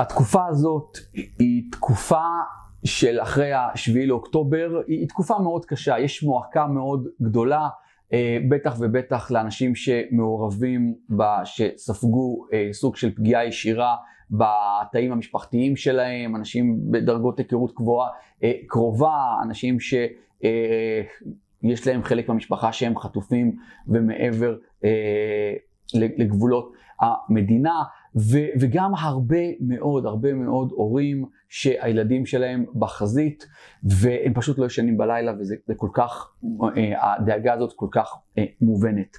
התקופה הזאת היא תקופה של אחרי ה-7 לאוקטובר, היא תקופה מאוד קשה, יש מועקה מאוד גדולה, אה, בטח ובטח לאנשים שמעורבים, בה, שספגו אה, סוג של פגיעה ישירה בתאים המשפחתיים שלהם, אנשים בדרגות היכרות אה, קרובה, אנשים ש... יש להם חלק מהמשפחה שהם חטופים ומעבר אה, לגבולות המדינה, ו, וגם הרבה מאוד, הרבה מאוד הורים שהילדים שלהם בחזית, והם פשוט לא ישנים בלילה, וזה כל כך, אה, הדאגה הזאת כל כך אה, מובנת.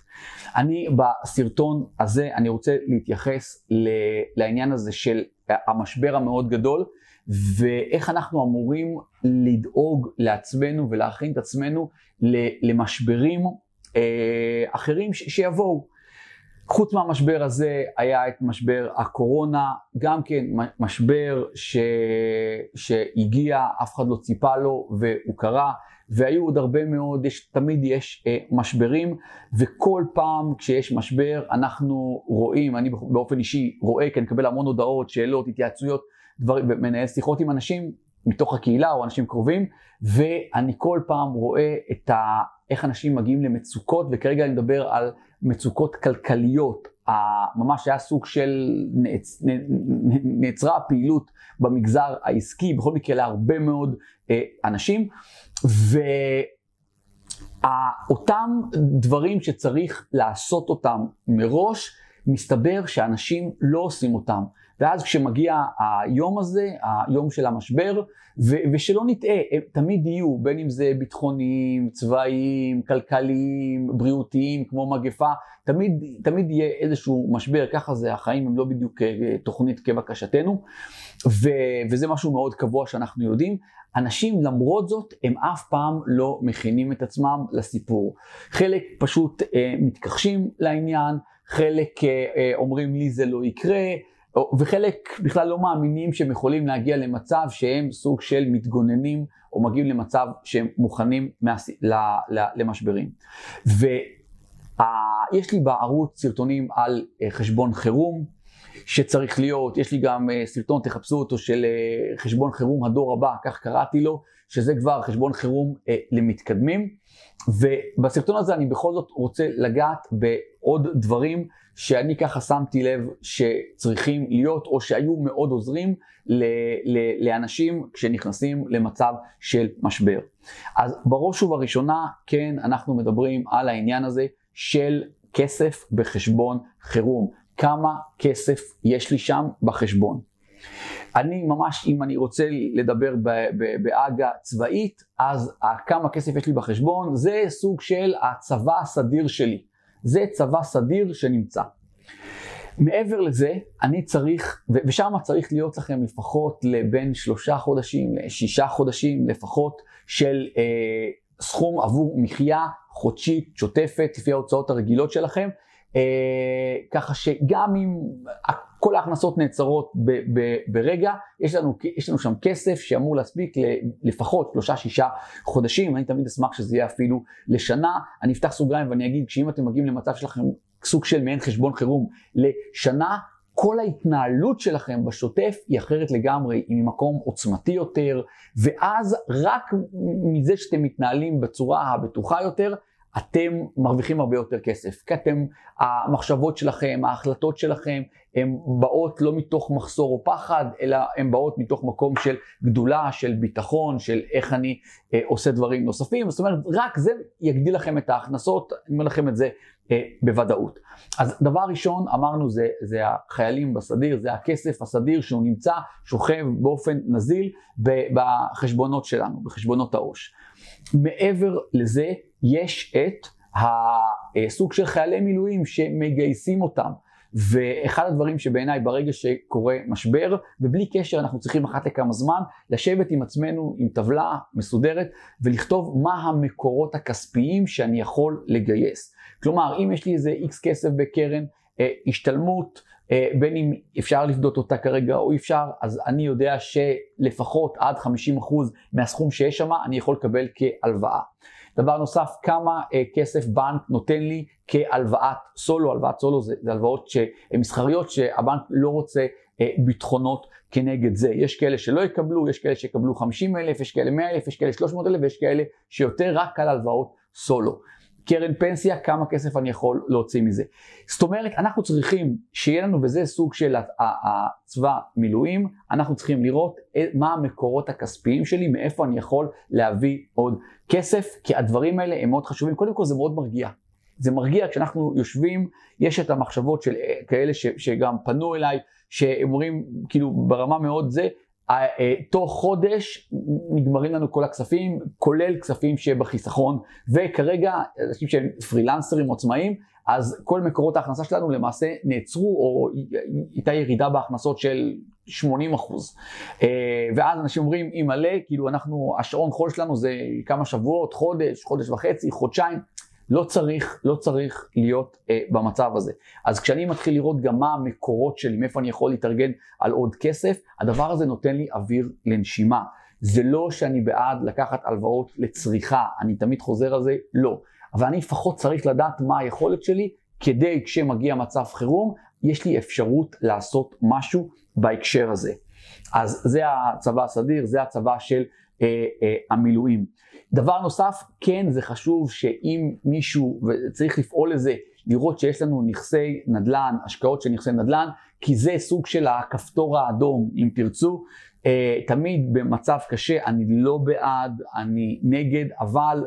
אני בסרטון הזה, אני רוצה להתייחס ל, לעניין הזה של המשבר המאוד גדול, ואיך אנחנו אמורים לדאוג לעצמנו ולהכין את עצמנו למשברים אה, אחרים שיבואו. חוץ מהמשבר הזה היה את משבר הקורונה, גם כן משבר ש... שהגיע, אף אחד לא ציפה לו והוא קרה, והיו עוד הרבה מאוד, יש, תמיד יש אה, משברים, וכל פעם כשיש משבר אנחנו רואים, אני באופן אישי רואה, כי אני מקבל המון הודעות, שאלות, התייעצויות, דברים, ומנהל שיחות עם אנשים מתוך הקהילה או אנשים קרובים, ואני כל פעם רואה את ה... איך אנשים מגיעים למצוקות, וכרגע אני מדבר על מצוקות כלכליות. ממש היה סוג של נעצ... נעצרה הפעילות במגזר העסקי, בכל מקרה להרבה מאוד אה, אנשים, ואותם דברים שצריך לעשות אותם מראש, מסתבר שאנשים לא עושים אותם. ואז כשמגיע היום הזה, היום של המשבר, ו- ושלא נטעה, הם תמיד יהיו, בין אם זה ביטחוניים, צבאיים, כלכליים, בריאותיים, כמו מגפה, תמיד, תמיד יהיה איזשהו משבר, ככה זה, החיים הם לא בדיוק אה, תוכנית כבקשתנו, ו- וזה משהו מאוד קבוע שאנחנו יודעים. אנשים למרות זאת, הם אף פעם לא מכינים את עצמם לסיפור. חלק פשוט אה, מתכחשים לעניין, חלק אה, אה, אומרים לי זה לא יקרה, וחלק בכלל לא מאמינים שהם יכולים להגיע למצב שהם סוג של מתגוננים או מגיעים למצב שהם מוכנים למשברים. ויש לי בערוץ סרטונים על אה, חשבון חירום שצריך להיות, יש לי גם אה, סרטון, תחפשו אותו, של אה, חשבון חירום הדור הבא, כך קראתי לו, שזה כבר חשבון חירום למתקדמים. ובסרטון הזה אני בכל זאת רוצה לגעת בעוד דברים שאני ככה שמתי לב שצריכים להיות, או שהיו מאוד עוזרים ל- ל- לאנשים כשנכנסים למצב של משבר. אז בראש ובראשונה, כן, אנחנו מדברים על העניין הזה של כסף בחשבון חירום. כמה כסף יש לי שם בחשבון. אני ממש, אם אני רוצה לדבר באגה צבאית, אז כמה כסף יש לי בחשבון, זה סוג של הצבא הסדיר שלי. זה צבא סדיר שנמצא. מעבר לזה, אני צריך, ושם צריך להיות לכם לפחות לבין שלושה חודשים לשישה חודשים לפחות של אה, סכום עבור מחיה חודשית שוטפת לפי ההוצאות הרגילות שלכם, ככה שגם אם כל ההכנסות נעצרות ב, ב, ברגע, יש לנו, יש לנו שם כסף שאמור להספיק לפחות שלושה-שישה חודשים, אני תמיד אשמח שזה יהיה אפילו לשנה. אני אפתח סוגריים ואני אגיד, שאם אתם מגיעים למצב שלכם סוג של מעין חשבון חירום לשנה, כל ההתנהלות שלכם בשוטף היא אחרת לגמרי, היא ממקום עוצמתי יותר, ואז רק מזה שאתם מתנהלים בצורה הבטוחה יותר, אתם מרוויחים הרבה יותר כסף, כי אתם, המחשבות שלכם, ההחלטות שלכם, הן באות לא מתוך מחסור או פחד, אלא הן באות מתוך מקום של גדולה, של ביטחון, של איך אני אה, עושה דברים נוספים. זאת אומרת, רק זה יגדיל לכם את ההכנסות, אני אומר לכם את זה אה, בוודאות. אז דבר ראשון, אמרנו, זה, זה החיילים בסדיר, זה הכסף הסדיר שהוא נמצא, שוכב באופן נזיל בחשבונות שלנו, בחשבונות העו"ש. מעבר לזה, יש את הסוג של חיילי מילואים שמגייסים אותם. ואחד הדברים שבעיניי ברגע שקורה משבר, ובלי קשר אנחנו צריכים אחת לכמה זמן לשבת עם עצמנו עם טבלה מסודרת ולכתוב מה המקורות הכספיים שאני יכול לגייס. כלומר, אם יש לי איזה איקס כסף בקרן, אה, השתלמות, אה, בין אם אפשר לפדות אותה כרגע או אפשר, אז אני יודע שלפחות עד 50% מהסכום שיש שם אני יכול לקבל כהלוואה. דבר נוסף, כמה אה, כסף בנק נותן לי כהלוואת סולו, הלוואת סולו זה, זה הלוואות מסחריות שהבנק לא רוצה ביטחונות כנגד זה. יש כאלה שלא יקבלו, יש כאלה שיקבלו 50 אלף, יש כאלה 100 אלף, יש כאלה 300 אלף, ויש כאלה שיותר רק על הלוואות סולו. קרן פנסיה, כמה כסף אני יכול להוציא מזה. זאת אומרת, אנחנו צריכים שיהיה לנו, וזה סוג של הצבא מילואים, אנחנו צריכים לראות מה המקורות הכספיים שלי, מאיפה אני יכול להביא עוד כסף, כי הדברים האלה הם מאוד חשובים. קודם כל זה מאוד מרגיע. זה מרגיע כשאנחנו יושבים, יש את המחשבות של אה, כאלה ש, שגם פנו אליי, שהם אומרים כאילו ברמה מאוד זה, אה, תוך חודש נגמרים לנו כל הכספים, כולל כספים שבחיסכון, וכרגע אנשים שהם פרילנסרים או אז כל מקורות ההכנסה שלנו למעשה נעצרו, או הייתה ירידה בהכנסות של 80 אחוז. אה, ואז אנשים אומרים, אם מלא, כאילו אנחנו, השעון חול שלנו זה כמה שבועות, חודש, חודש וחצי, חודשיים. לא צריך, לא צריך להיות אה, במצב הזה. אז כשאני מתחיל לראות גם מה המקורות שלי, מאיפה אני יכול להתארגן על עוד כסף, הדבר הזה נותן לי אוויר לנשימה. זה לא שאני בעד לקחת הלוואות לצריכה, אני תמיד חוזר על זה, לא. אבל אני לפחות צריך לדעת מה היכולת שלי, כדי כשמגיע מצב חירום, יש לי אפשרות לעשות משהו בהקשר הזה. אז זה הצבא הסדיר, זה הצבא של אה, אה, המילואים. דבר נוסף, כן זה חשוב שאם מישהו, וצריך לפעול לזה, לראות שיש לנו נכסי נדל"ן, השקעות של נכסי נדל"ן, כי זה סוג של הכפתור האדום, אם תרצו. אה, תמיד במצב קשה, אני לא בעד, אני נגד, אבל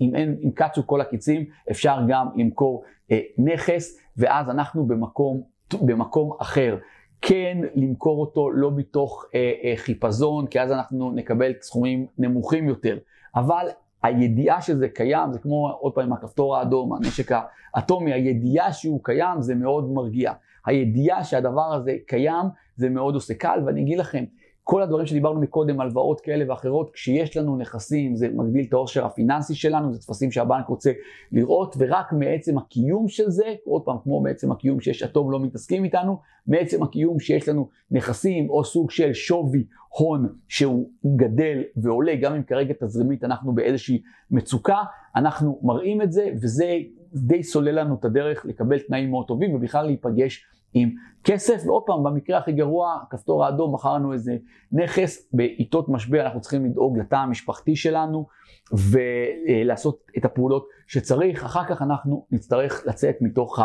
אם, אין, אם קצו כל הקיצים, אפשר גם למכור אה, נכס, ואז אנחנו במקום, במקום אחר. כן למכור אותו לא מתוך אה, אה, חיפזון, כי אז אנחנו נקבל סכומים נמוכים יותר. אבל הידיעה שזה קיים, זה כמו עוד פעם הכפתור האדום, הנשק האטומי, הידיעה שהוא קיים זה מאוד מרגיע. הידיעה שהדבר הזה קיים זה מאוד עושה קל, ואני אגיד לכם, כל הדברים שדיברנו מקודם, הלוואות כאלה ואחרות, כשיש לנו נכסים, זה מגדיל את העושר הפיננסי שלנו, זה טפסים שהבנק רוצה לראות, ורק מעצם הקיום של זה, עוד פעם, כמו מעצם הקיום שיש אטום לא מתעסקים איתנו, מעצם הקיום שיש לנו נכסים או סוג של שווי הון שהוא גדל ועולה, גם אם כרגע תזרימית אנחנו באיזושהי מצוקה, אנחנו מראים את זה, וזה די סולל לנו את הדרך לקבל תנאים מאוד טובים ובכלל להיפגש עם כסף, ועוד פעם, במקרה הכי גרוע, הכפתור האדום, מכרנו איזה נכס, בעיתות משבר אנחנו צריכים לדאוג לתא המשפחתי שלנו ולעשות את הפעולות שצריך, אחר כך אנחנו נצטרך לצאת מתוך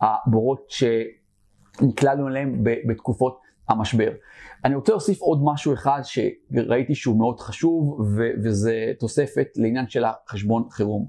הבורות שנקלענו אליהם בתקופות המשבר. אני רוצה להוסיף עוד משהו אחד שראיתי שהוא מאוד חשוב, וזה תוספת לעניין של החשבון חירום.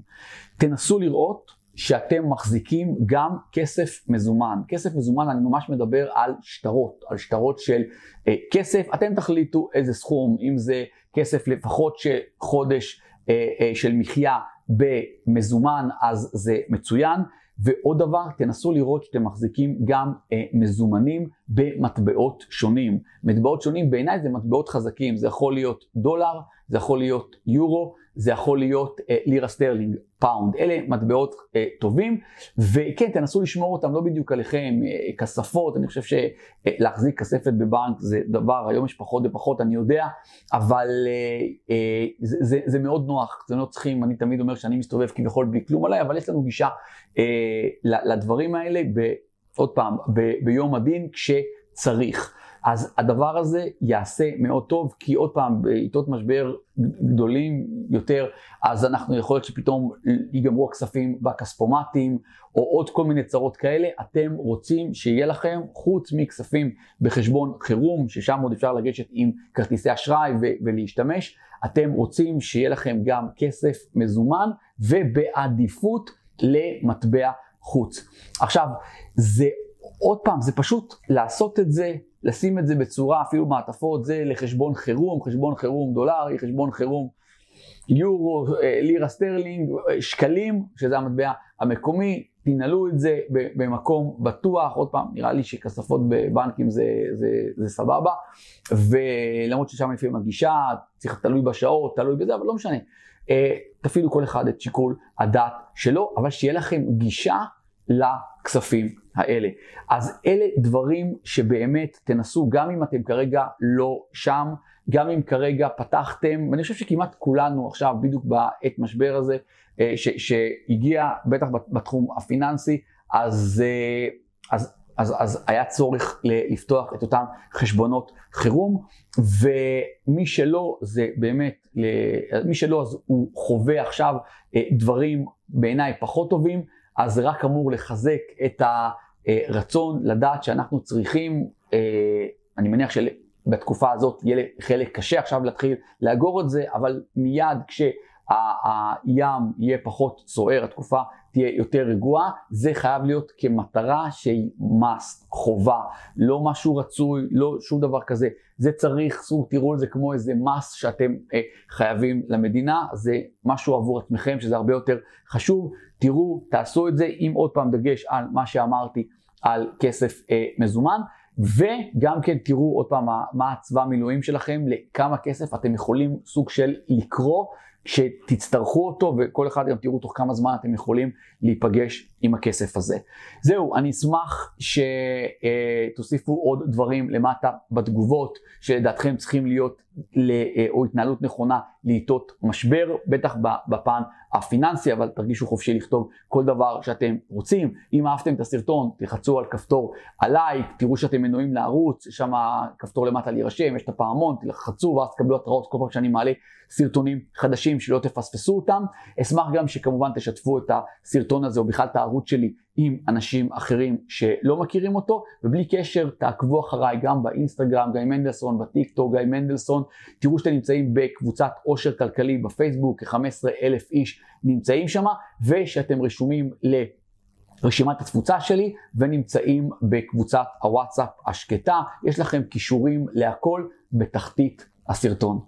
תנסו לראות שאתם מחזיקים גם כסף מזומן. כסף מזומן, אני ממש מדבר על שטרות, על שטרות של אה, כסף. אתם תחליטו איזה סכום, אם זה כסף לפחות שחודש אה, אה, של מחיה במזומן, אז זה מצוין. ועוד דבר, תנסו לראות שאתם מחזיקים גם אה, מזומנים במטבעות שונים. מטבעות שונים בעיניי זה מטבעות חזקים, זה יכול להיות דולר, זה יכול להיות יורו, זה יכול להיות אה, לירה סטרלינג, פאונד. אלה מטבעות אה, טובים, וכן, תנסו לשמור אותם לא בדיוק עליכם, אה, כספות, אני חושב שלהחזיק כספת בבנק זה דבר, היום יש פחות ופחות, אני יודע, אבל אה, אה, זה, זה, זה מאוד נוח, זה לא צריכים, אני תמיד אומר שאני מסתובב כביכול בלי כלום עליי, אבל יש לנו גישה אה, לדברים האלה, ב, עוד פעם, ב, ביום הדין כשצריך. אז הדבר הזה יעשה מאוד טוב, כי עוד פעם, בעיתות משבר גדולים יותר, אז אנחנו יכול להיות שפתאום ייגמרו הכספים בכספומטים, או עוד כל מיני צרות כאלה, אתם רוצים שיהיה לכם, חוץ מכספים בחשבון חירום, ששם עוד אפשר לגשת עם כרטיסי אשראי ו- ולהשתמש, אתם רוצים שיהיה לכם גם כסף מזומן, ובעדיפות למטבע חוץ. עכשיו, זה עוד פעם, זה פשוט לעשות את זה לשים את זה בצורה, אפילו מעטפות, זה לחשבון חירום, חשבון חירום דולרי, חשבון חירום יורו, אה, לירה סטרלינג, אה, שקלים, שזה המטבע המקומי, תנעלו את זה במקום בטוח, עוד פעם, נראה לי שכספות בבנקים זה, זה, זה סבבה, ולמרות ששם לפעמים הגישה, צריך תלוי בשעות, תלוי בזה, אבל לא משנה. אה, תפעילו כל אחד את שיקול הדעת שלו, אבל שיהיה לכם גישה לכספים האלה. אז אלה דברים שבאמת תנסו, גם אם אתם כרגע לא שם, גם אם כרגע פתחתם, ואני חושב שכמעט כולנו עכשיו, בדיוק בעת משבר הזה, אה, ש, שהגיע בטח בתחום הפיננסי, אז, אה, אז אז, אז היה צורך לפתוח את אותם חשבונות חירום, ומי שלא, זה באמת, מי שלא, אז הוא חווה עכשיו אה, דברים בעיניי פחות טובים, אז זה רק אמור לחזק את הרצון לדעת שאנחנו צריכים, אה, אני מניח שבתקופה הזאת יהיה חלק קשה עכשיו להתחיל לאגור את זה, אבל מיד כש... הים יהיה פחות סוער, התקופה תהיה יותר רגועה, זה חייב להיות כמטרה שהיא must, חובה, לא משהו רצוי, לא שום דבר כזה. זה צריך, סוג, תראו את זה כמו איזה מס שאתם אה, חייבים למדינה, זה משהו עבור עצמכם שזה הרבה יותר חשוב. תראו, תעשו את זה עם עוד פעם דגש על מה שאמרתי על כסף אה, מזומן. וגם כן תראו עוד פעם מה, מה הצבא מילואים שלכם, לכמה כסף אתם יכולים סוג של לקרוא שתצטרכו אותו וכל אחד גם תראו תוך כמה זמן אתם יכולים להיפגש עם הכסף הזה. זהו, אני אשמח שתוסיפו עוד דברים למטה בתגובות שלדעתכם צריכים להיות, או התנהלות נכונה לעיתות משבר, בטח בפן הפיננסי, אבל תרגישו חופשי לכתוב כל דבר שאתם רוצים. אם אהבתם את הסרטון, תלחצו על כפתור הלייק, תראו שאתם מנויים לערוץ, יש שם כפתור למטה להירשם, יש את הפעמון, תלחצו ואז תקבלו התראות כל פעם שאני מעלה סרטונים חדשים שלא תפספסו אותם. אשמח גם שכמובן תשתפו את הסרטון הזה או בכלל את הערוץ שלי עם אנשים אחרים שלא מכירים אותו, ובלי קשר תעקבו אחריי גם באינסטגרם, גיא מנדלסון, בטיק טוק, גיא מנדלסון, תראו שאתם נמצאים בקבוצת עושר כלכלי בפייסבוק, כ-15 אלף איש נמצאים שם, ושאתם רשומים ל... רשימת התפוצה שלי ונמצאים בקבוצת הוואטסאפ השקטה. יש לכם כישורים להכל בתחתית הסרטון.